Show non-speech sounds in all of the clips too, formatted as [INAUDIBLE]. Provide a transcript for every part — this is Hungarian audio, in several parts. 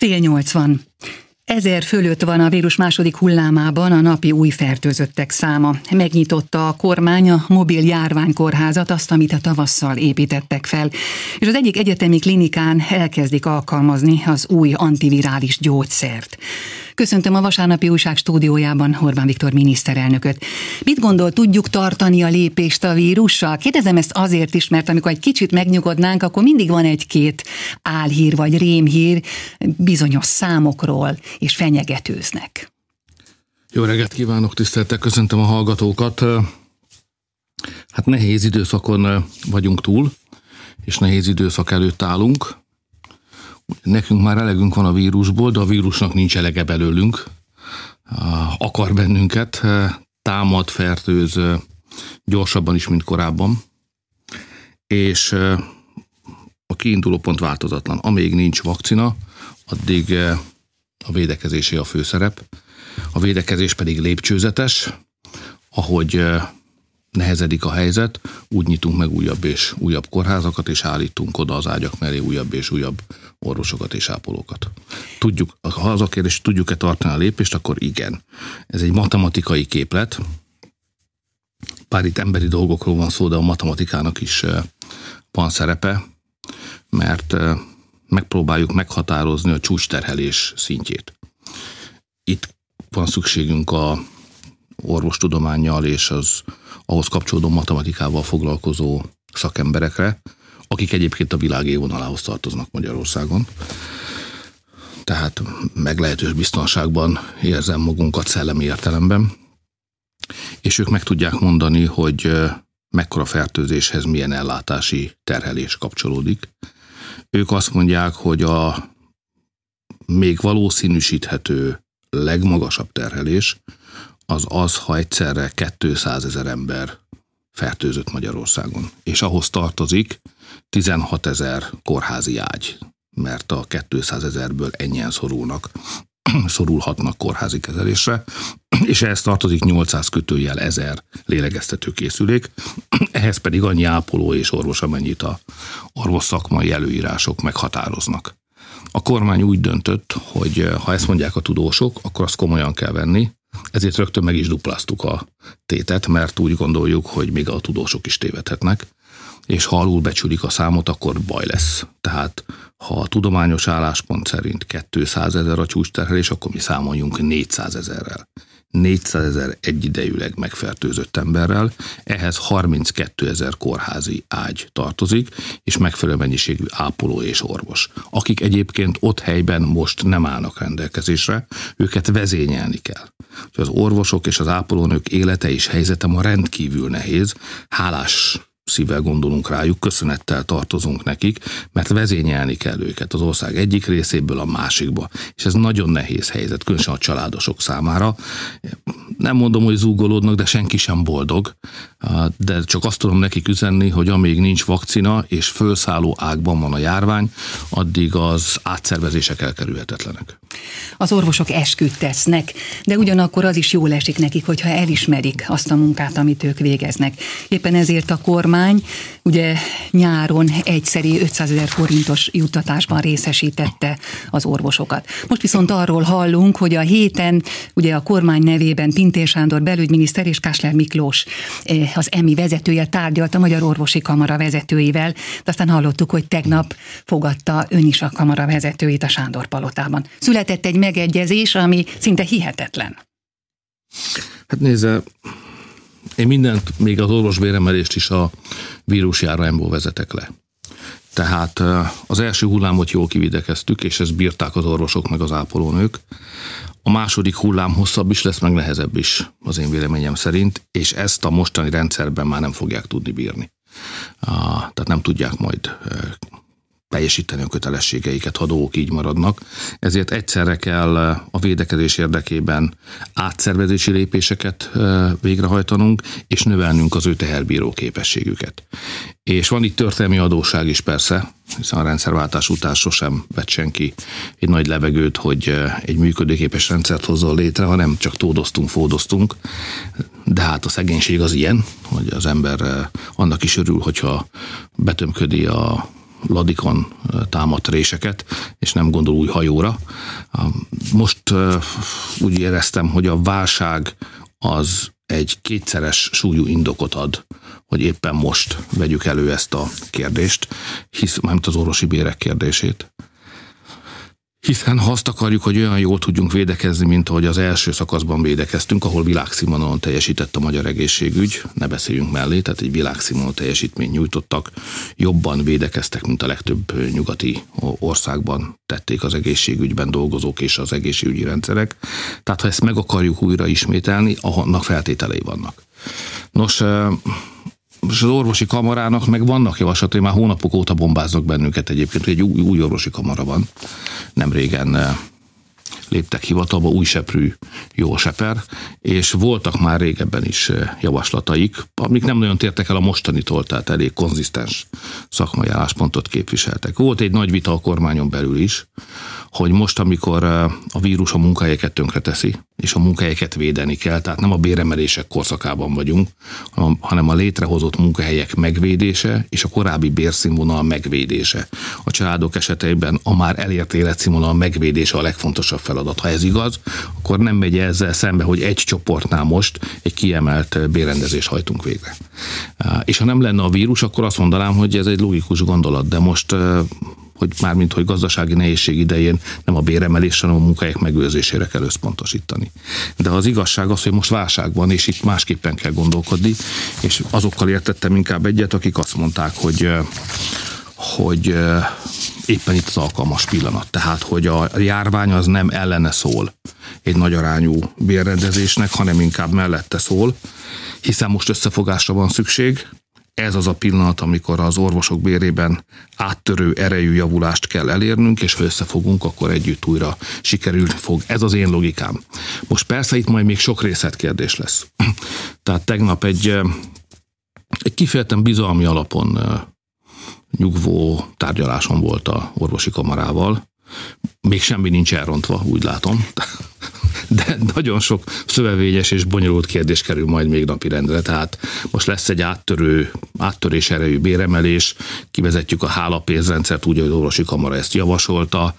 Fél nyolc van. Ezer fölött van a vírus második hullámában a napi új fertőzöttek száma. Megnyitotta a kormány a mobil járványkórházat, azt, amit a tavasszal építettek fel. És az egyik egyetemi klinikán elkezdik alkalmazni az új antivirális gyógyszert. Köszöntöm a vasárnapi újság stúdiójában Orbán Viktor miniszterelnököt. Mit gondol, tudjuk tartani a lépést a vírussal? Kérdezem ezt azért is, mert amikor egy kicsit megnyugodnánk, akkor mindig van egy-két álhír vagy rémhír bizonyos számokról, és fenyegetőznek. Jó reggelt kívánok, tiszteltek, köszöntöm a hallgatókat. Hát nehéz időszakon vagyunk túl, és nehéz időszak előtt állunk. Nekünk már elegünk van a vírusból, de a vírusnak nincs elege belőlünk. Akar bennünket, támad, fertőz gyorsabban is, mint korábban. És a kiinduló pont változatlan. Amíg nincs vakcina, addig a védekezésé a főszerep. A védekezés pedig lépcsőzetes, ahogy nehezedik a helyzet, úgy nyitunk meg újabb és újabb kórházakat, és állítunk oda az ágyak mellé újabb és újabb orvosokat és ápolókat. Tudjuk, ha az a kérdés, tudjuk-e tartani a lépést, akkor igen. Ez egy matematikai képlet, pár itt emberi dolgokról van szó, de a matematikának is van szerepe, mert megpróbáljuk meghatározni a csúcsterhelés szintjét. Itt van szükségünk a orvostudományjal és az ahhoz kapcsolódó matematikával foglalkozó szakemberekre, akik egyébként a világ évonalához tartoznak Magyarországon. Tehát meglehetős biztonságban érzem magunkat szellemi értelemben, és ők meg tudják mondani, hogy mekkora fertőzéshez milyen ellátási terhelés kapcsolódik. Ők azt mondják, hogy a még valószínűsíthető legmagasabb terhelés az az, ha egyszerre 200 ezer ember fertőzött Magyarországon. És ahhoz tartozik 16 ezer kórházi ágy, mert a 200 ezerből ennyien szorulnak, [CLEARS THROAT] szorulhatnak kórházi kezelésre, [CLEARS THROAT] és ehhez tartozik 800 kötőjel ezer lélegeztető készülék, [CLEARS THROAT] ehhez pedig annyi ápoló és orvos, amennyit a orvos szakmai előírások meghatároznak. A kormány úgy döntött, hogy ha ezt mondják a tudósok, akkor azt komolyan kell venni, ezért rögtön meg is dupláztuk a tétet, mert úgy gondoljuk, hogy még a tudósok is tévedhetnek, és ha alul becsülik a számot, akkor baj lesz. Tehát ha a tudományos álláspont szerint 200 ezer a csúcsterhelés, akkor mi számoljunk 400 ezerrel. 400 ezer egyidejűleg megfertőzött emberrel, ehhez 32 ezer kórházi ágy tartozik, és megfelelő mennyiségű ápoló és orvos, akik egyébként ott helyben most nem állnak rendelkezésre, őket vezényelni kell. Az orvosok és az ápolónők élete és helyzete ma rendkívül nehéz, hálás szívvel gondolunk rájuk, köszönettel tartozunk nekik, mert vezényelni kell őket az ország egyik részéből a másikba. És ez nagyon nehéz helyzet, különösen a családosok számára. Nem mondom, hogy zúgolódnak, de senki sem boldog, de csak azt tudom nekik üzenni, hogy amíg nincs vakcina és fölszálló ágban van a járvány, addig az átszervezések elkerülhetetlenek. Az orvosok esküt tesznek, de ugyanakkor az is jól esik nekik, hogyha elismerik azt a munkát, amit ők végeznek. Éppen ezért a kormány ugye nyáron egyszeri 500 ezer forintos juttatásban részesítette az orvosokat. Most viszont arról hallunk, hogy a héten ugye a kormány nevében Pintér Sándor belügyminiszter és Kásler Miklós eh, az EMI vezetője tárgyalt a Magyar Orvosi Kamara vezetőivel, de aztán hallottuk, hogy tegnap fogadta ön is a kamara vezetőit a Sándor palotában. Született egy megegyezés, ami szinte hihetetlen. Hát nézze, én mindent, még az orvosbéremelést is a vírusjárványból vezetek le. Tehát az első hullámot jól kividekeztük, és ezt bírták az orvosok meg az ápolónők. A második hullám hosszabb is lesz, meg nehezebb is, az én véleményem szerint, és ezt a mostani rendszerben már nem fogják tudni bírni. Tehát nem tudják majd teljesíteni a kötelességeiket, ha dolgok így maradnak. Ezért egyszerre kell a védekezés érdekében átszervezési lépéseket végrehajtanunk, és növelnünk az ő teherbíró képességüket. És van itt történelmi adóság is persze, hiszen a rendszerváltás után sosem vett senki egy nagy levegőt, hogy egy működőképes rendszert hozzon létre, hanem csak tódoztunk, fódoztunk. De hát a szegénység az ilyen, hogy az ember annak is örül, hogyha betömködi a ladikon támadt réseket, és nem gondol új hajóra. Most úgy éreztem, hogy a válság az egy kétszeres súlyú indokot ad, hogy éppen most vegyük elő ezt a kérdést, hisz, mármint az orvosi bérek kérdését. Hiszen ha azt akarjuk, hogy olyan jól tudjunk védekezni, mint ahogy az első szakaszban védekeztünk, ahol világszínvonalon teljesített a magyar egészségügy, ne beszéljünk mellé, tehát egy világszínvonalon teljesítményt nyújtottak, jobban védekeztek, mint a legtöbb nyugati országban tették az egészségügyben dolgozók és az egészségügyi rendszerek. Tehát ha ezt meg akarjuk újra ismételni, annak feltételei vannak. Nos, és az orvosi kamarának meg vannak javaslatai, már hónapok óta bombáznak bennünket egyébként, hogy egy új, új orvosi kamara van. Nem régen eh, léptek hivatalba, új seprű, jó seper, és voltak már régebben is eh, javaslataik, amik nem nagyon tértek el a mostanitól, tehát elég konzisztens szakmai álláspontot képviseltek. Volt egy nagy vita a kormányon belül is, hogy most, amikor eh, a vírus a munkahelyeket tönkreteszi, és a munkahelyeket védeni kell, tehát nem a béremelések korszakában vagyunk, hanem a létrehozott munkahelyek megvédése és a korábbi bérszínvonal megvédése. A családok esetében a már elért életszínvonal megvédése a legfontosabb feladat. Ha ez igaz, akkor nem megy ezzel szembe, hogy egy csoportnál most egy kiemelt bérrendezést hajtunk végre. És ha nem lenne a vírus, akkor azt mondanám, hogy ez egy logikus gondolat, de most hogy mármint, hogy gazdasági nehézség idején nem a béremelésre, hanem a munkahelyek megőrzésére kell összpontosítani. De az igazság az, hogy most válság van, és itt másképpen kell gondolkodni, és azokkal értettem inkább egyet, akik azt mondták, hogy hogy éppen itt az alkalmas pillanat. Tehát, hogy a járvány az nem ellene szól egy nagy arányú bérrendezésnek, hanem inkább mellette szól, hiszen most összefogásra van szükség, ez az a pillanat, amikor az orvosok bérében áttörő erejű javulást kell elérnünk, és ha összefogunk, akkor együtt újra sikerülni fog. Ez az én logikám. Most persze itt majd még sok részletkérdés lesz. [CLEARS THROAT] Tehát tegnap egy, egy kifejezetten bizalmi alapon nyugvó tárgyalásom volt a orvosi kamarával. Még semmi nincs elrontva, úgy látom [LAUGHS] de nagyon sok szövevényes és bonyolult kérdés kerül majd még napirendre. Tehát most lesz egy áttörő, áttörés erejű béremelés, kivezetjük a hálapénzrendszert úgy, hogy az orvosi kamara ezt javasolta,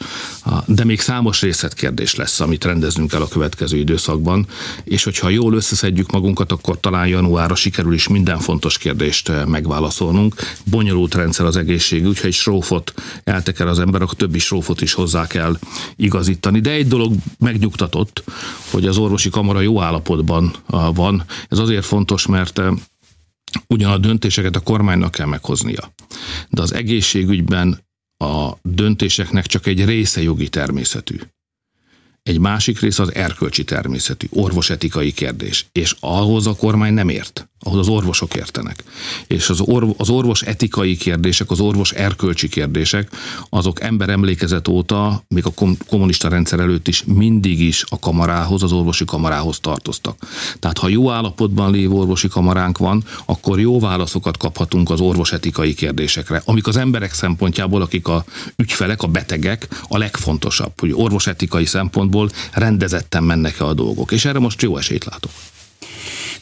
de még számos részletkérdés lesz, amit rendeznünk kell a következő időszakban, és hogyha jól összeszedjük magunkat, akkor talán januárra sikerül is minden fontos kérdést megválaszolnunk. Bonyolult rendszer az egészség, úgyhogy egy srófot elteker az ember, akkor többi srófot is hozzá kell igazítani. De egy dolog megnyugtatott, hogy az orvosi kamara jó állapotban van. Ez azért fontos, mert ugyan a döntéseket a kormánynak kell meghoznia, de az egészségügyben a döntéseknek csak egy része jogi természetű. Egy másik rész az erkölcsi természetű, orvosetikai kérdés, és ahhoz a kormány nem ért ahol az orvosok értenek. És az, orv, az orvos etikai kérdések, az orvos erkölcsi kérdések, azok ember emlékezet óta, még a kommunista rendszer előtt is mindig is a kamarához, az orvosi kamarához tartoztak. Tehát ha jó állapotban lévő orvosi kamaránk van, akkor jó válaszokat kaphatunk az orvos etikai kérdésekre, amik az emberek szempontjából, akik a ügyfelek, a betegek, a legfontosabb, hogy orvos etikai szempontból rendezetten mennek-e a dolgok. És erre most jó esélyt látok.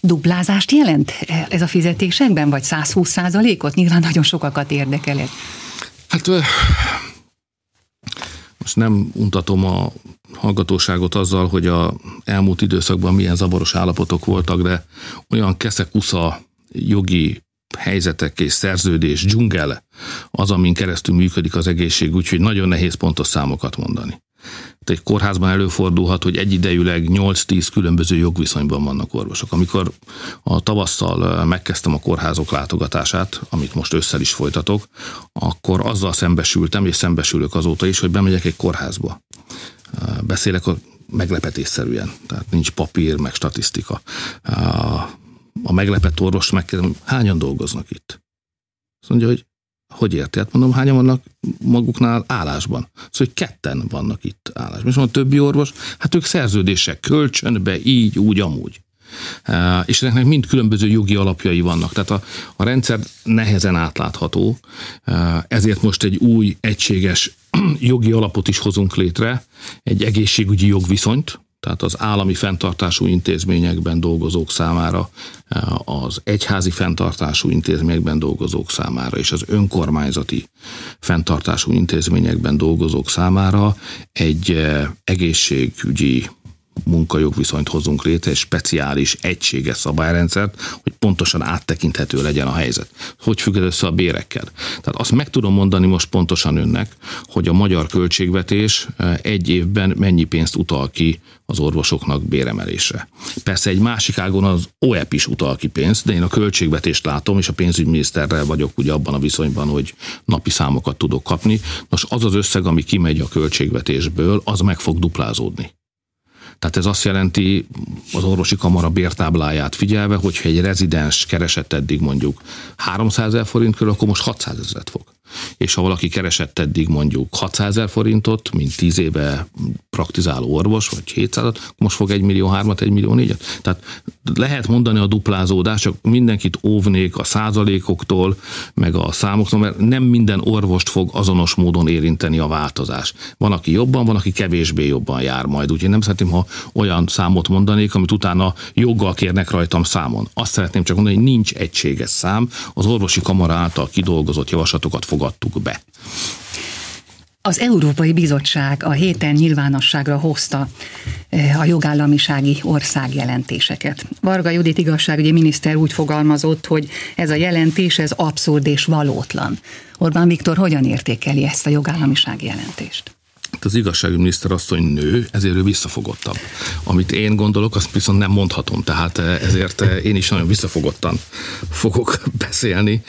Duplázást jelent ez a fizetésekben, vagy 120 százalékot? Nyilván nagyon sokakat érdekel ez. Hát most nem untatom a hallgatóságot azzal, hogy a elmúlt időszakban milyen zavaros állapotok voltak, de olyan keszekusza jogi helyzetek és szerződés dzsungel az, amin keresztül működik az egészség, úgyhogy nagyon nehéz pontos számokat mondani egy kórházban előfordulhat, hogy egyidejűleg 8-10 különböző jogviszonyban vannak orvosok. Amikor a tavasszal megkezdtem a kórházok látogatását, amit most ősszel is folytatok, akkor azzal szembesültem, és szembesülök azóta is, hogy bemegyek egy kórházba. Beszélek a meglepetésszerűen, tehát nincs papír, meg statisztika. A meglepett orvos megkérdem, hányan dolgoznak itt? Azt mondja, hogy hogy érti? Hát mondom, hányan vannak maguknál állásban? Szóval, hogy ketten vannak itt állásban. És mondom, a többi orvos, hát ők szerződések, kölcsönbe, így, úgy, amúgy. És ennek mind különböző jogi alapjai vannak. Tehát a, a rendszer nehezen átlátható, ezért most egy új, egységes [CLEARS THROAT] jogi alapot is hozunk létre, egy egészségügyi jogviszonyt, tehát az állami fenntartású intézményekben dolgozók számára, az egyházi fenntartású intézményekben dolgozók számára és az önkormányzati fenntartású intézményekben dolgozók számára egy egészségügyi munkajogviszonyt hozunk létre, egy speciális, egységes szabályrendszert, hogy pontosan áttekinthető legyen a helyzet. Hogy függ össze a bérekkel? Tehát azt meg tudom mondani most pontosan önnek, hogy a magyar költségvetés eh, egy évben mennyi pénzt utal ki az orvosoknak béremelésre. Persze egy másik ágon az OEP is utal ki pénzt, de én a költségvetést látom, és a pénzügyminiszterrel vagyok ugye abban a viszonyban, hogy napi számokat tudok kapni. Nos, az az összeg, ami kimegy a költségvetésből, az meg fog duplázódni. Tehát ez azt jelenti az orvosi kamara bértábláját figyelve, hogyha egy rezidens keresett eddig mondjuk 300 ezer forint körül, akkor most 600 ezeret fog és ha valaki keresett eddig mondjuk 600 ezer forintot, mint 10 éve praktizáló orvos, vagy 700 most fog 1 millió 3 1 millió 4 Tehát lehet mondani a duplázódás, csak mindenkit óvnék a százalékoktól, meg a számoktól, mert nem minden orvost fog azonos módon érinteni a változás. Van, aki jobban, van, aki kevésbé jobban jár majd. Úgyhogy nem szeretném, ha olyan számot mondanék, amit utána joggal kérnek rajtam számon. Azt szeretném csak mondani, hogy nincs egységes szám. Az orvosi kamara által kidolgozott javaslatokat fog fogadtuk be. Az Európai Bizottság a héten nyilvánosságra hozta eh, a jogállamisági országjelentéseket. Varga Judit igazságügyi miniszter úgy fogalmazott, hogy ez a jelentés ez abszurd és valótlan. Orbán Viktor hogyan értékeli ezt a jogállamisági jelentést? Az igazságügyminiszter asszony nő, ezért ő visszafogottabb. Amit én gondolok, azt viszont nem mondhatom, tehát eh, ezért eh, én is nagyon visszafogottan fogok [LAUGHS] beszélni.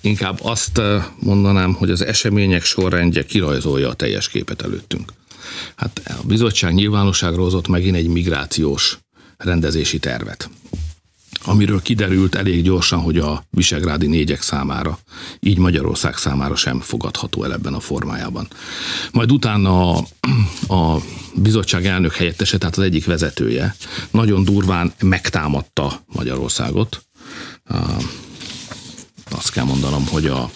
Inkább azt eh, mondanám, hogy az események sorrendje kirajzolja a teljes képet előttünk. Hát a bizottság nyilvánosságra hozott megint egy migrációs rendezési tervet amiről kiderült elég gyorsan, hogy a visegrádi négyek számára, így Magyarország számára sem fogadható el ebben a formájában. Majd utána a, a bizottság elnök helyettese, tehát az egyik vezetője, nagyon durván megtámadta Magyarországot. Azt kell mondanom, hogy a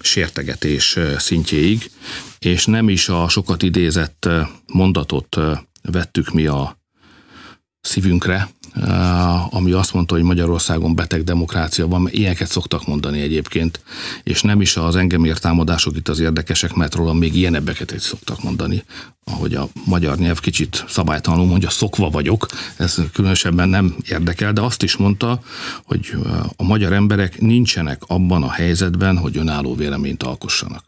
sértegetés szintjéig, és nem is a sokat idézett mondatot vettük mi a szívünkre, ami azt mondta, hogy Magyarországon beteg demokrácia van, ilyeneket szoktak mondani egyébként, és nem is az engem ért támadások itt az érdekesek, mert róla még ilyenebbeket is szoktak mondani, ahogy a magyar nyelv kicsit szabálytalanul mondja, szokva vagyok, ez különösebben nem érdekel, de azt is mondta, hogy eh, a magyar emberek nincsenek abban a helyzetben, hogy önálló véleményt alkossanak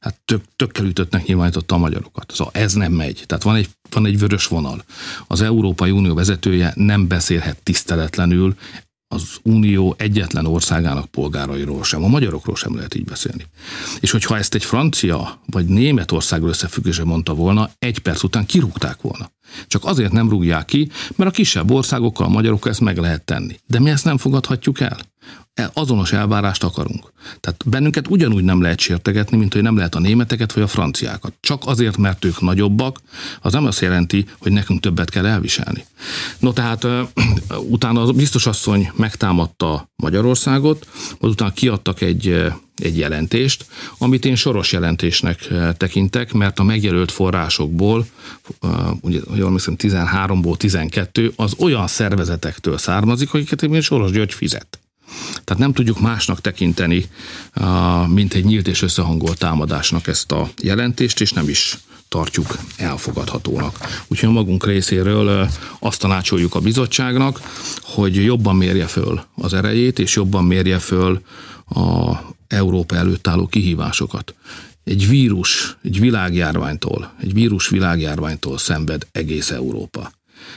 hát tök, tökkel ütöttnek nyilvánította a magyarokat. Szóval ez nem megy. Tehát van egy, van egy vörös vonal. Az Európai Unió vezetője nem beszélhet tiszteletlenül az Unió egyetlen országának polgárairól sem, a magyarokról sem lehet így beszélni. És hogyha ezt egy francia vagy német országról összefüggése mondta volna, egy perc után kirúgták volna. Csak azért nem rúgják ki, mert a kisebb országokkal, a magyarokkal ezt meg lehet tenni. De mi ezt nem fogadhatjuk el. E, azonos elvárást akarunk. Tehát bennünket ugyanúgy nem lehet sértegetni, mint hogy nem lehet a németeket vagy a franciákat. Csak azért, mert ők nagyobbak, az nem azt jelenti, hogy nekünk többet kell elviselni. No tehát utána a biztos asszony megtámadta Magyarországot, azután kiadtak egy egy jelentést, amit én soros jelentésnek tekintek, mert a megjelölt forrásokból, ugye jól hiszem 13-ból 12, az olyan szervezetektől származik, akiket én Soros György fizet. Tehát nem tudjuk másnak tekinteni, mint egy nyílt és összehangolt támadásnak ezt a jelentést, és nem is tartjuk elfogadhatónak. Úgyhogy magunk részéről azt tanácsoljuk a bizottságnak, hogy jobban mérje föl az erejét, és jobban mérje föl a Európa előtt álló kihívásokat. Egy vírus, egy világjárványtól, egy vírus világjárványtól szenved egész Európa.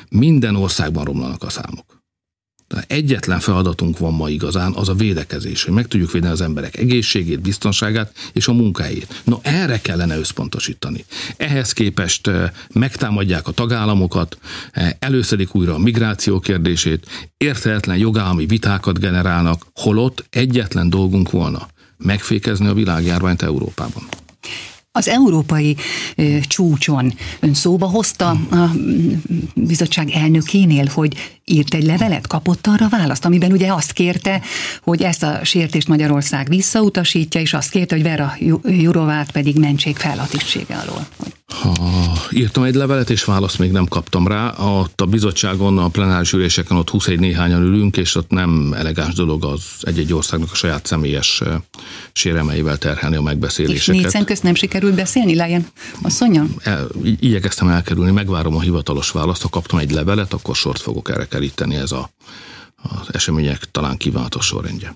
Minden országban romlanak a számok. Egyetlen feladatunk van ma igazán, az a védekezés, hogy meg tudjuk védeni az emberek egészségét, biztonságát és a munkáját. No, erre kellene összpontosítani. Ehhez képest megtámadják a tagállamokat, előszedik újra a migráció kérdését, érthetetlen jogállami vitákat generálnak, holott egyetlen dolgunk volna, megfékezni a világjárványt Európában. Az európai csúcson ön szóba hozta a bizottság elnökénél, hogy írt egy levelet, kapott arra választ, amiben ugye azt kérte, hogy ezt a sértést Magyarország visszautasítja, és azt kérte, hogy Vera Jurovát pedig mentsék fel a tisztsége alól. Ha írtam egy levelet, és választ még nem kaptam rá. Ott a bizottságon, a plenáris üléseken ott 21 néhányan ülünk, és ott nem elegáns dolog az egy-egy országnak a saját személyes séremeivel terhelni a megbeszéléseket. És négy közt nem sikerült beszélni, Lájen asszonyon? El, igyekeztem elkerülni, megvárom a hivatalos választ, ha kaptam egy levelet, akkor sort fogok erre keríteni, ez a, az események talán kívánatos sorrendje.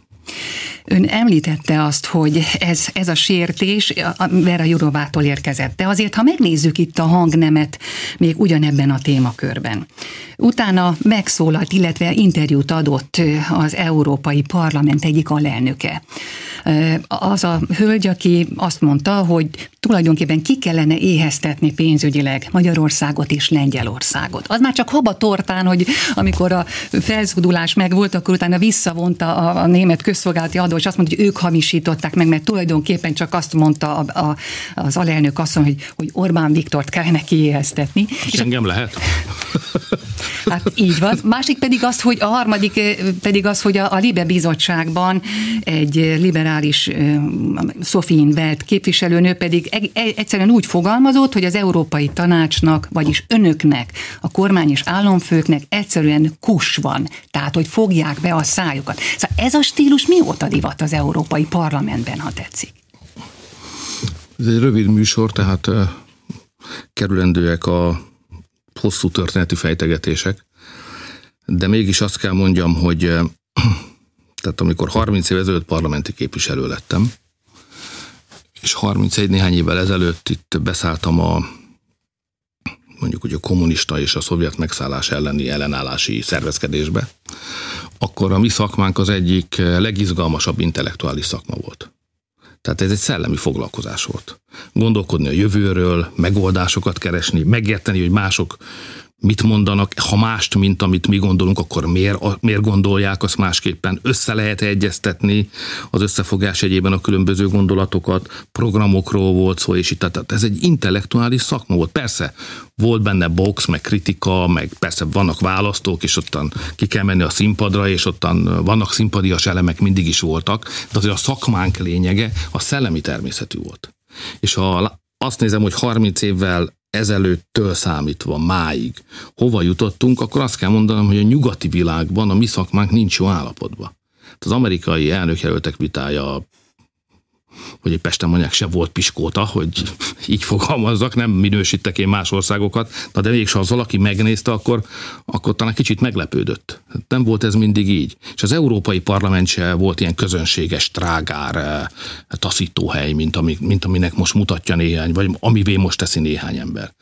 Ön említette azt, hogy ez, ez a sértés Vera Jurovától érkezett. De azért, ha megnézzük itt a hangnemet még ugyanebben a témakörben. Utána megszólalt, illetve interjút adott az Európai Parlament egyik alelnöke az a hölgy, aki azt mondta, hogy tulajdonképpen ki kellene éheztetni pénzügyileg Magyarországot és Lengyelországot. Az már csak haba tortán, hogy amikor a felszudulás megvolt, akkor utána visszavonta a, német közszolgálati adó, és azt mondta, hogy ők hamisították meg, mert tulajdonképpen csak azt mondta a, a, az alelnök mondja, hogy, hogy Orbán Viktort kellene kiéheztetni. És engem lehet. [LAUGHS] Hát így van. Másik pedig az, hogy a harmadik pedig az, hogy a, a Libe bizottságban egy liberális Sofin Velt képviselőnő pedig egyszerűen úgy fogalmazott, hogy az Európai Tanácsnak, vagyis önöknek, a kormány és államfőknek egyszerűen kus van, tehát hogy fogják be a szájukat. Szóval ez a stílus mióta divat az Európai Parlamentben, ha tetszik? Ez egy rövid műsor, tehát kerülendőek a hosszú történeti fejtegetések, de mégis azt kell mondjam, hogy [CLEARS THROAT] tehát amikor 30 év ezelőtt parlamenti képviselő lettem, és 31 néhány évvel ezelőtt itt beszálltam a mondjuk hogy a kommunista és a szovjet megszállás elleni ellenállási szervezkedésbe, akkor a mi szakmánk az egyik legizgalmasabb intellektuális szakma volt. Tehát ez egy szellemi foglalkozás volt. Gondolkodni a jövőről, megoldásokat keresni, megérteni, hogy mások mit mondanak, ha mást, mint amit mi gondolunk, akkor miért, miért gondolják azt másképpen. Össze lehet egyeztetni az összefogás egyében a különböző gondolatokat, programokról volt szó, és itt, tehát ez egy intellektuális szakma volt. Persze, volt benne box, meg kritika, meg persze vannak választók, és ottan ki kell menni a színpadra, és ottan vannak szimpadias elemek, mindig is voltak, de azért a szakmánk lényege a szellemi természetű volt. És ha azt nézem, hogy 30 évvel ezelőttől számítva máig hova jutottunk, akkor azt kell mondanom, hogy a nyugati világban a mi szakmánk nincs jó állapotban. Az amerikai elnökjelöltek vitája hogy egy Pesten mondják, se volt piskóta, hogy így fogalmazzak, nem minősítek én más országokat, de, de mégis ha az valaki megnézte, akkor, akkor talán kicsit meglepődött. Nem volt ez mindig így. És az Európai Parlament se volt ilyen közönséges, trágár, eh, taszítóhely, mint, ami, mint aminek most mutatja néhány, vagy amivé most teszi néhány ember.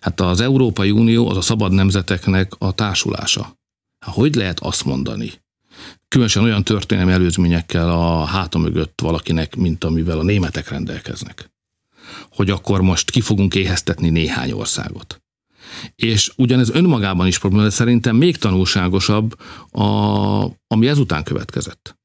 Hát az Európai Unió az a szabad nemzeteknek a társulása. Hogy lehet azt mondani, különösen olyan történelmi előzményekkel a háta mögött valakinek, mint amivel a németek rendelkeznek. Hogy akkor most ki fogunk éheztetni néhány országot. És ugyanez önmagában is probléma, de szerintem még tanulságosabb, a, ami ezután következett.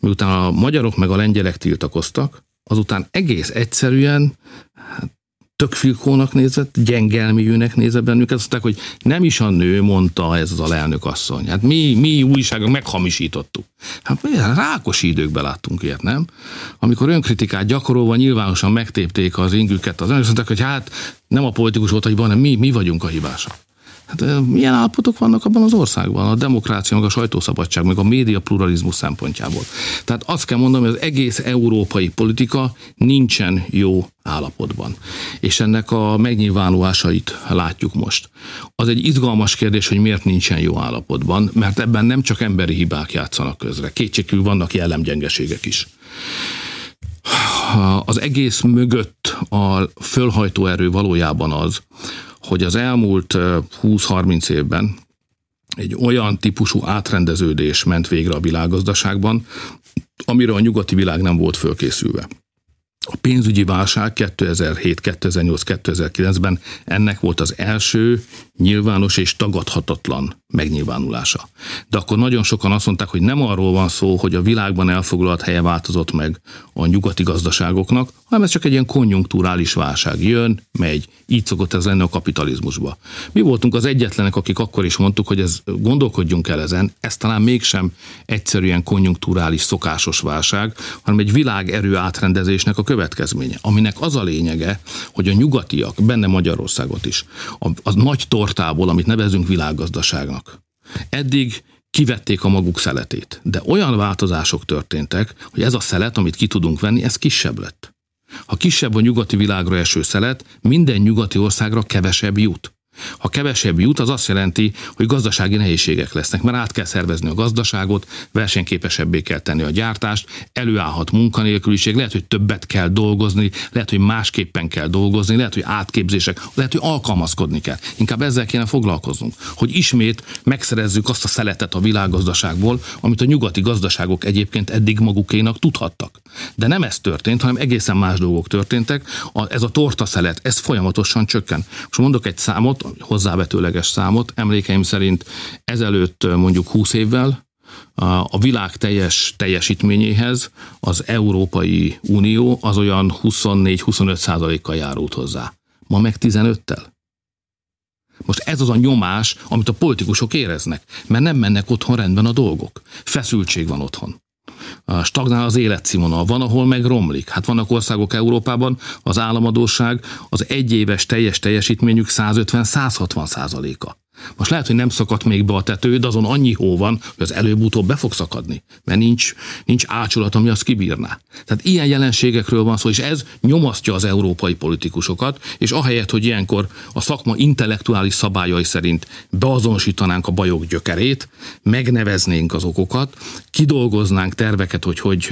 Miután a magyarok meg a lengyelek tiltakoztak, azután egész egyszerűen hát, tök filkónak nézett, gyengelmiűnek nézett bennünket, azt mondták, hogy nem is a nő mondta ez az alelnök asszony. Hát mi, mi újságok meghamisítottuk. Hát rákos időkben láttunk ilyet, nem? Amikor önkritikát gyakorolva nyilvánosan megtépték az ingüket, az azt mondták, hogy hát nem a politikus volt a hiba, hanem mi, mi vagyunk a hibások. Hát milyen állapotok vannak abban az országban? A demokrácia, meg a sajtószabadság, meg a média pluralizmus szempontjából. Tehát azt kell mondanom, hogy az egész európai politika nincsen jó állapotban. És ennek a megnyilvánulásait látjuk most. Az egy izgalmas kérdés, hogy miért nincsen jó állapotban, mert ebben nem csak emberi hibák játszanak közre. Kétségkívül vannak jellemgyengeségek is az egész mögött a fölhajtó erő valójában az, hogy az elmúlt 20-30 évben egy olyan típusú átrendeződés ment végre a világgazdaságban, amire a nyugati világ nem volt fölkészülve. A pénzügyi válság 2007, 2008, 2009-ben ennek volt az első nyilvános és tagadhatatlan megnyilvánulása. De akkor nagyon sokan azt mondták, hogy nem arról van szó, hogy a világban elfoglalt helye változott meg a nyugati gazdaságoknak, hanem ez csak egy ilyen konjunkturális válság. Jön, megy, így szokott ez lenni a kapitalizmusba. Mi voltunk az egyetlenek, akik akkor is mondtuk, hogy ez gondolkodjunk el ezen, ez talán mégsem egyszerűen konjunkturális szokásos válság, hanem egy világerő átrendezésnek a következménye, aminek az a lényege, hogy a nyugatiak, benne Magyarországot is, a, a nagy tortából, amit nevezünk világgazdaságnak, eddig kivették a maguk szeletét. De olyan változások történtek, hogy ez a szelet, amit ki tudunk venni, ez kisebb lett. Ha kisebb a nyugati világra eső szelet, minden nyugati országra kevesebb jut. Ha kevesebb jut, az azt jelenti, hogy gazdasági nehézségek lesznek, mert át kell szervezni a gazdaságot, versenyképesebbé kell tenni a gyártást, előállhat munkanélküliség, lehet, hogy többet kell dolgozni, lehet, hogy másképpen kell dolgozni, lehet, hogy átképzések, lehet, hogy alkalmazkodni kell. Inkább ezzel kéne foglalkoznunk, hogy ismét megszerezzük azt a szeletet a világgazdaságból, amit a nyugati gazdaságok egyébként eddig magukénak tudhattak. De nem ez történt, hanem egészen más dolgok történtek. Ez a torta szelet, ez folyamatosan csökken. Most mondok egy számot, hozzávetőleges számot. Emlékeim szerint ezelőtt mondjuk 20 évvel a világ teljes teljesítményéhez az Európai Unió az olyan 24-25 százalékkal járult hozzá. Ma meg 15-tel. Most ez az a nyomás, amit a politikusok éreznek, mert nem mennek otthon rendben a dolgok. Feszültség van otthon stagnál az életszínvonal, van, ahol meg romlik. Hát vannak országok Európában, az államadóság az egyéves teljes teljesítményük 150-160 százaléka. Most lehet, hogy nem szakadt még be a tető, de azon annyi hó van, hogy az előbb-utóbb be fog szakadni, mert nincs, nincs ácsulat, ami azt kibírná. Tehát ilyen jelenségekről van szó, és ez nyomasztja az európai politikusokat, és ahelyett, hogy ilyenkor a szakma intellektuális szabályai szerint beazonosítanánk a bajok gyökerét, megneveznénk az okokat, kidolgoznánk terveket, hogy hogy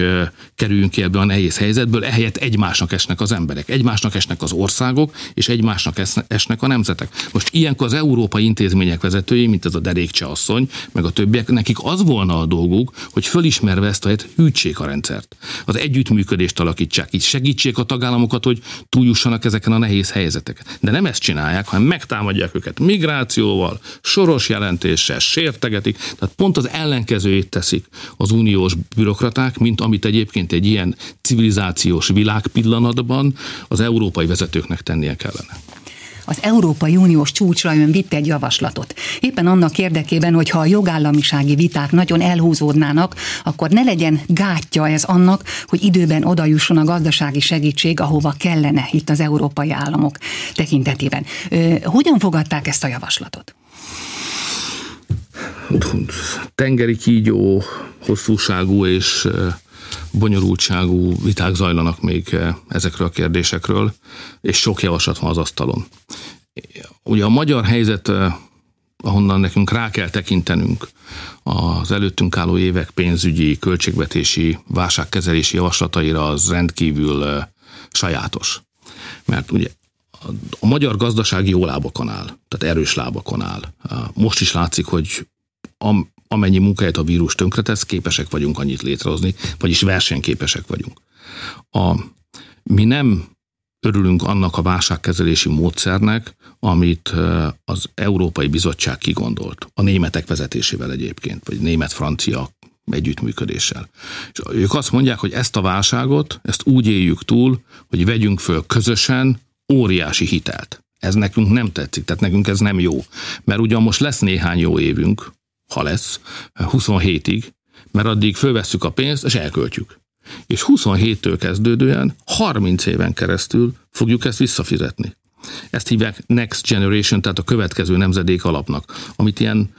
kerüljünk ki ebből a nehéz helyzetből, ehelyett egymásnak esnek az emberek, egymásnak esnek az országok, és egymásnak esnek a nemzetek. Most ilyenkor az európai intézmény intézmények vezetői, mint ez a derékcse asszony, meg a többiek, nekik az volna a dolguk, hogy fölismerve ezt a helyet, hűtsék a rendszert. Az együttműködést alakítsák, így segítsék a tagállamokat, hogy túljussanak ezeken a nehéz helyzeteken. De nem ezt csinálják, hanem megtámadják őket migrációval, soros jelentéssel, sértegetik. Tehát pont az ellenkezőjét teszik az uniós bürokraták, mint amit egyébként egy ilyen civilizációs világpillanatban az európai vezetőknek tennie kellene az Európai Uniós csúcsra ön vitt egy javaslatot. Éppen annak érdekében, hogy ha a jogállamisági viták nagyon elhúzódnának, akkor ne legyen gátja ez annak, hogy időben odajusson a gazdasági segítség, ahova kellene itt az európai államok tekintetében. Hogyan fogadták ezt a javaslatot? Tengeri kígyó, hosszúságú és bonyolultságú viták zajlanak még eh, ezekről a kérdésekről, és sok javaslat van az asztalon. Ugye a magyar helyzet, eh, ahonnan nekünk rá kell tekintenünk az előttünk álló évek pénzügyi, költségvetési, válságkezelési javaslataira az rendkívül eh, sajátos. Mert ugye a magyar gazdaság jó lábakon áll, tehát erős lábakon áll. Most is látszik, hogy amennyi munkahelyet a vírus tönkretesz, képesek vagyunk annyit létrehozni, vagyis versenyképesek vagyunk. A, mi nem örülünk annak a válságkezelési módszernek, amit az Európai Bizottság kigondolt. A németek vezetésével egyébként, vagy német-francia együttműködéssel. És ők azt mondják, hogy ezt a válságot, ezt úgy éljük túl, hogy vegyünk föl közösen óriási hitelt. Ez nekünk nem tetszik, tehát nekünk ez nem jó. Mert ugyan most lesz néhány jó évünk, ha lesz, 27-ig, mert addig fölvesszük a pénzt, és elköltjük. És 27-től kezdődően 30 éven keresztül fogjuk ezt visszafizetni. Ezt hívják Next Generation, tehát a következő nemzedék alapnak, amit ilyen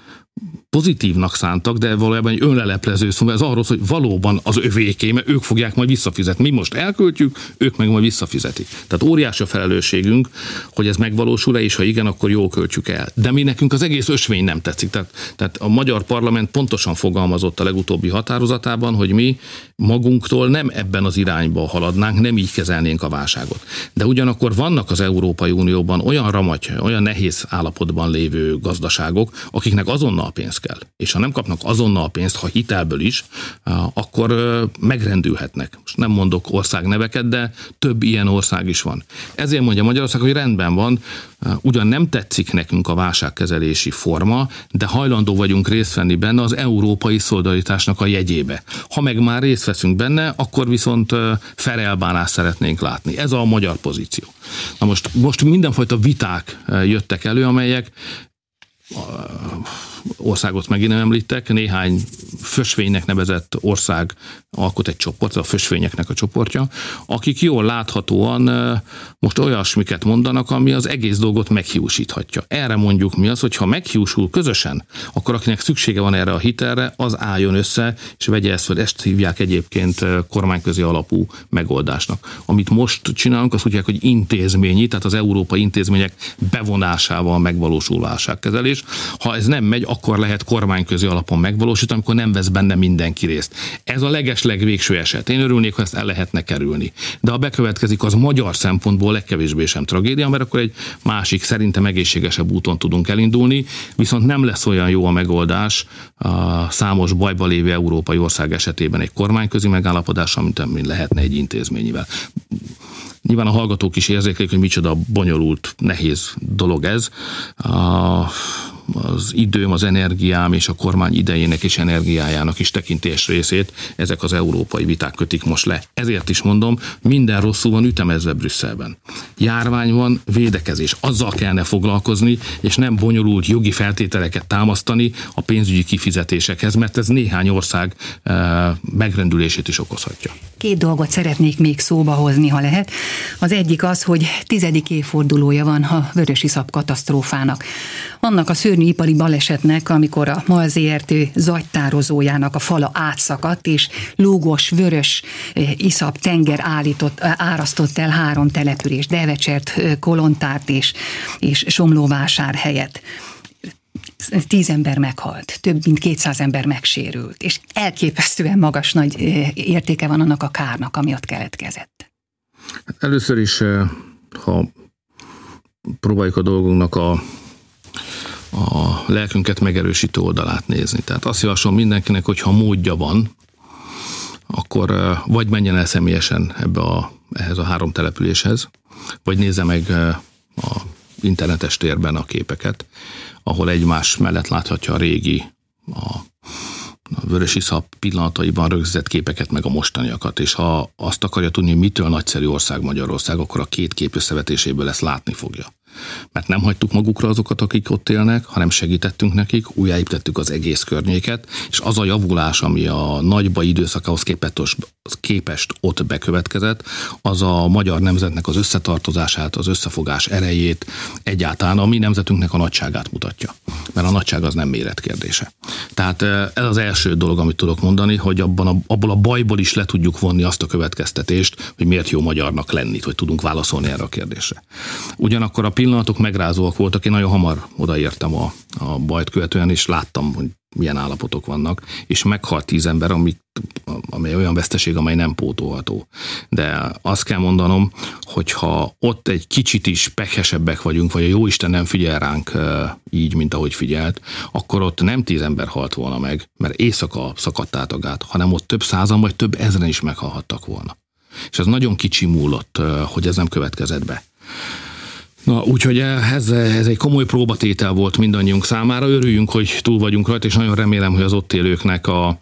pozitívnak szántak, de valójában egy önleleplező szóval ez arról hogy valóban az övéké, mert ők fogják majd visszafizetni. Mi most elköltjük, ők meg majd visszafizetik. Tehát óriási a felelősségünk, hogy ez megvalósul-e, és ha igen, akkor jól költjük el. De mi nekünk az egész ösvény nem tetszik. Tehát, tehát a magyar parlament pontosan fogalmazott a legutóbbi határozatában, hogy mi magunktól nem ebben az irányba haladnánk, nem így kezelnénk a válságot. De ugyanakkor vannak az Európai Unióban olyan ramatja, olyan nehéz állapotban lévő gazdaságok, akiknek azonnal azonnal pénzt kell. És ha nem kapnak azonnal pénzt, ha hitelből is, akkor megrendülhetnek. Most nem mondok országneveket, de több ilyen ország is van. Ezért mondja Magyarország, hogy rendben van, ugyan nem tetszik nekünk a válságkezelési forma, de hajlandó vagyunk részt venni benne az európai szolidaritásnak a jegyébe. Ha meg már részt veszünk benne, akkor viszont ferelbánást szeretnénk látni. Ez a magyar pozíció. Na most, most mindenfajta viták jöttek elő, amelyek országot megint nem említek, néhány fösvénynek nevezett ország alkot egy csoport, a fösvényeknek a csoportja, akik jól láthatóan most olyasmiket mondanak, ami az egész dolgot meghiúsíthatja. Erre mondjuk mi az, hogy ha meghiúsul közösen, akkor akinek szüksége van erre a hitelre, az álljon össze, és vegye ezt fel. Ezt hívják egyébként kormányközi alapú megoldásnak. Amit most csinálunk, azt mondják, hogy intézményi, tehát az európai intézmények bevonásával megvalósul válságkezelés. Ha ez nem megy, akkor lehet kormányközi alapon megvalósítani, amikor nem vesz benne mindenki részt. Ez a legesleg végső eset. Én örülnék, ha ezt el lehetne kerülni. De ha bekövetkezik, az magyar szempontból legkevésbé sem tragédia, mert akkor egy másik, szerintem egészségesebb úton tudunk elindulni, viszont nem lesz olyan jó a megoldás a számos bajba lévő európai ország esetében egy kormányközi megállapodás, mint lehetne egy intézményivel. Nyilván a hallgatók is érzékelik, hogy micsoda bonyolult, nehéz dolog ez. A az időm, az energiám és a kormány idejének és energiájának is tekintés részét ezek az európai viták kötik most le. Ezért is mondom, minden rosszul van ütemezve Brüsszelben. Járvány van, védekezés. Azzal kellene foglalkozni, és nem bonyolult jogi feltételeket támasztani a pénzügyi kifizetésekhez, mert ez néhány ország eh, megrendülését is okozhatja. Két dolgot szeretnék még szóba hozni, ha lehet. Az egyik az, hogy tizedik évfordulója van a vörösi szap katasztrófának. Annak a szörnyű balesetnek, amikor a MAL ZRT zagytározójának a fala átszakadt, és lúgos, vörös eh, iszap tenger állított, eh, árasztott el három település, Devecsert, eh, Kolontárt és, és Somlóvásár helyett tíz ember meghalt, több mint 200 ember megsérült, és elképesztően magas nagy értéke van annak a kárnak, ami ott keletkezett. Először is, ha próbáljuk a dolgunknak a, a lelkünket megerősítő oldalát nézni. Tehát azt javaslom mindenkinek, hogy ha módja van, akkor vagy menjen el személyesen ebbe a, ehhez a három településhez, vagy nézze meg a internetes térben a képeket, ahol egymás mellett láthatja a régi, a, a vörös iszap pillanataiban rögzített képeket, meg a mostaniakat, és ha azt akarja tudni, mitől nagyszerű ország Magyarország, akkor a két kép összevetéséből ezt látni fogja mert nem hagytuk magukra azokat, akik ott élnek, hanem segítettünk nekik, újjáépítettük az egész környéket, és az a javulás, ami a nagyba időszakához képest, képest ott bekövetkezett, az a magyar nemzetnek az összetartozását, az összefogás erejét, egyáltalán a mi nemzetünknek a nagyságát mutatja. Mert a nagyság az nem méretkérdése. Tehát eh, ez az első dolog, amit tudok mondani, hogy abban a, abból a bajból is le tudjuk vonni azt a következtetést, hogy miért jó magyarnak lenni, hogy tudunk válaszolni erre a kérdésre. Ugyanakkor a pillanatok megrázóak voltak, én nagyon hamar odaértem a, a bajt követően, és láttam, hogy milyen állapotok vannak, és meghalt tíz ember, ami, amely olyan veszteség, amely nem pótolható. De azt kell mondanom, hogy ha ott egy kicsit is pekhesebbek vagyunk, vagy a Jóisten nem figyel ránk így, mint ahogy figyelt, akkor ott nem tíz ember halt volna meg, mert éjszaka szakadt át a gát, hanem ott több százan vagy több ezren is meghalhattak volna. És ez nagyon kicsi múlott, hogy ez nem következett be. Na, úgyhogy ez, ez egy komoly próbatétel volt mindannyiunk számára. Örüljünk, hogy túl vagyunk rajta, és nagyon remélem, hogy az ott élőknek, a,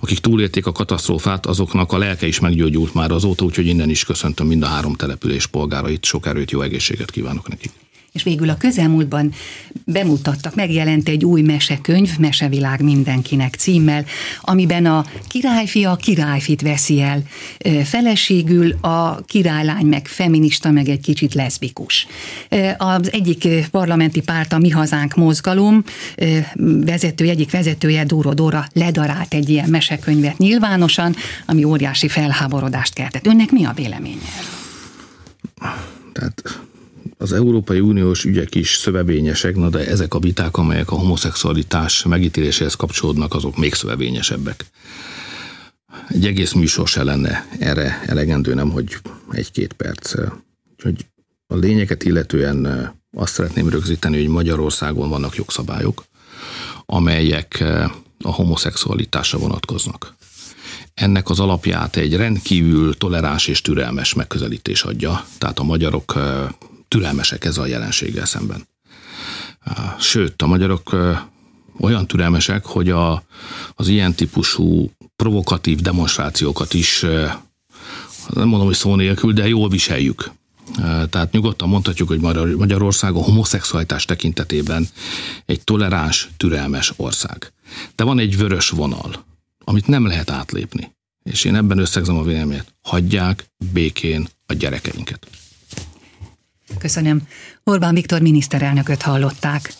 akik túlélték a katasztrófát, azoknak a lelke is meggyógyult már azóta, úgyhogy innen is köszöntöm mind a három település polgárait. Sok erőt, jó egészséget kívánok nekik és végül a közelmúltban bemutattak, megjelent egy új mesekönyv, Mesevilág mindenkinek címmel, amiben a királyfia a királyfit veszi el feleségül, a királylány meg feminista, meg egy kicsit leszbikus. Az egyik parlamenti párt, a Mi Hazánk mozgalom vezető, egyik vezetője, Dóro Dóra ledarált egy ilyen mesekönyvet nyilvánosan, ami óriási felháborodást keltett. Önnek mi a véleménye? Tehát az Európai Uniós ügyek is szövevényesek, na de ezek a viták, amelyek a homoszexualitás megítéléséhez kapcsolódnak, azok még szövevényesebbek. Egy egész műsor se lenne erre elegendő, nem hogy egy-két perc. Úgyhogy a lényeket illetően azt szeretném rögzíteni, hogy Magyarországon vannak jogszabályok, amelyek a homoszexualitásra vonatkoznak. Ennek az alapját egy rendkívül toleráns és türelmes megközelítés adja, tehát a magyarok türelmesek ez a jelenséggel szemben. Sőt, a magyarok olyan türelmesek, hogy a, az ilyen típusú provokatív demonstrációkat is, nem mondom, hogy szó nélkül, de jól viseljük. Tehát nyugodtan mondhatjuk, hogy Magyarország a homoszexualitás tekintetében egy toleráns, türelmes ország. De van egy vörös vonal, amit nem lehet átlépni. És én ebben összegzem a véleményet. Hagyják békén a gyerekeinket. Köszönöm. Orbán Viktor miniszterelnököt hallották.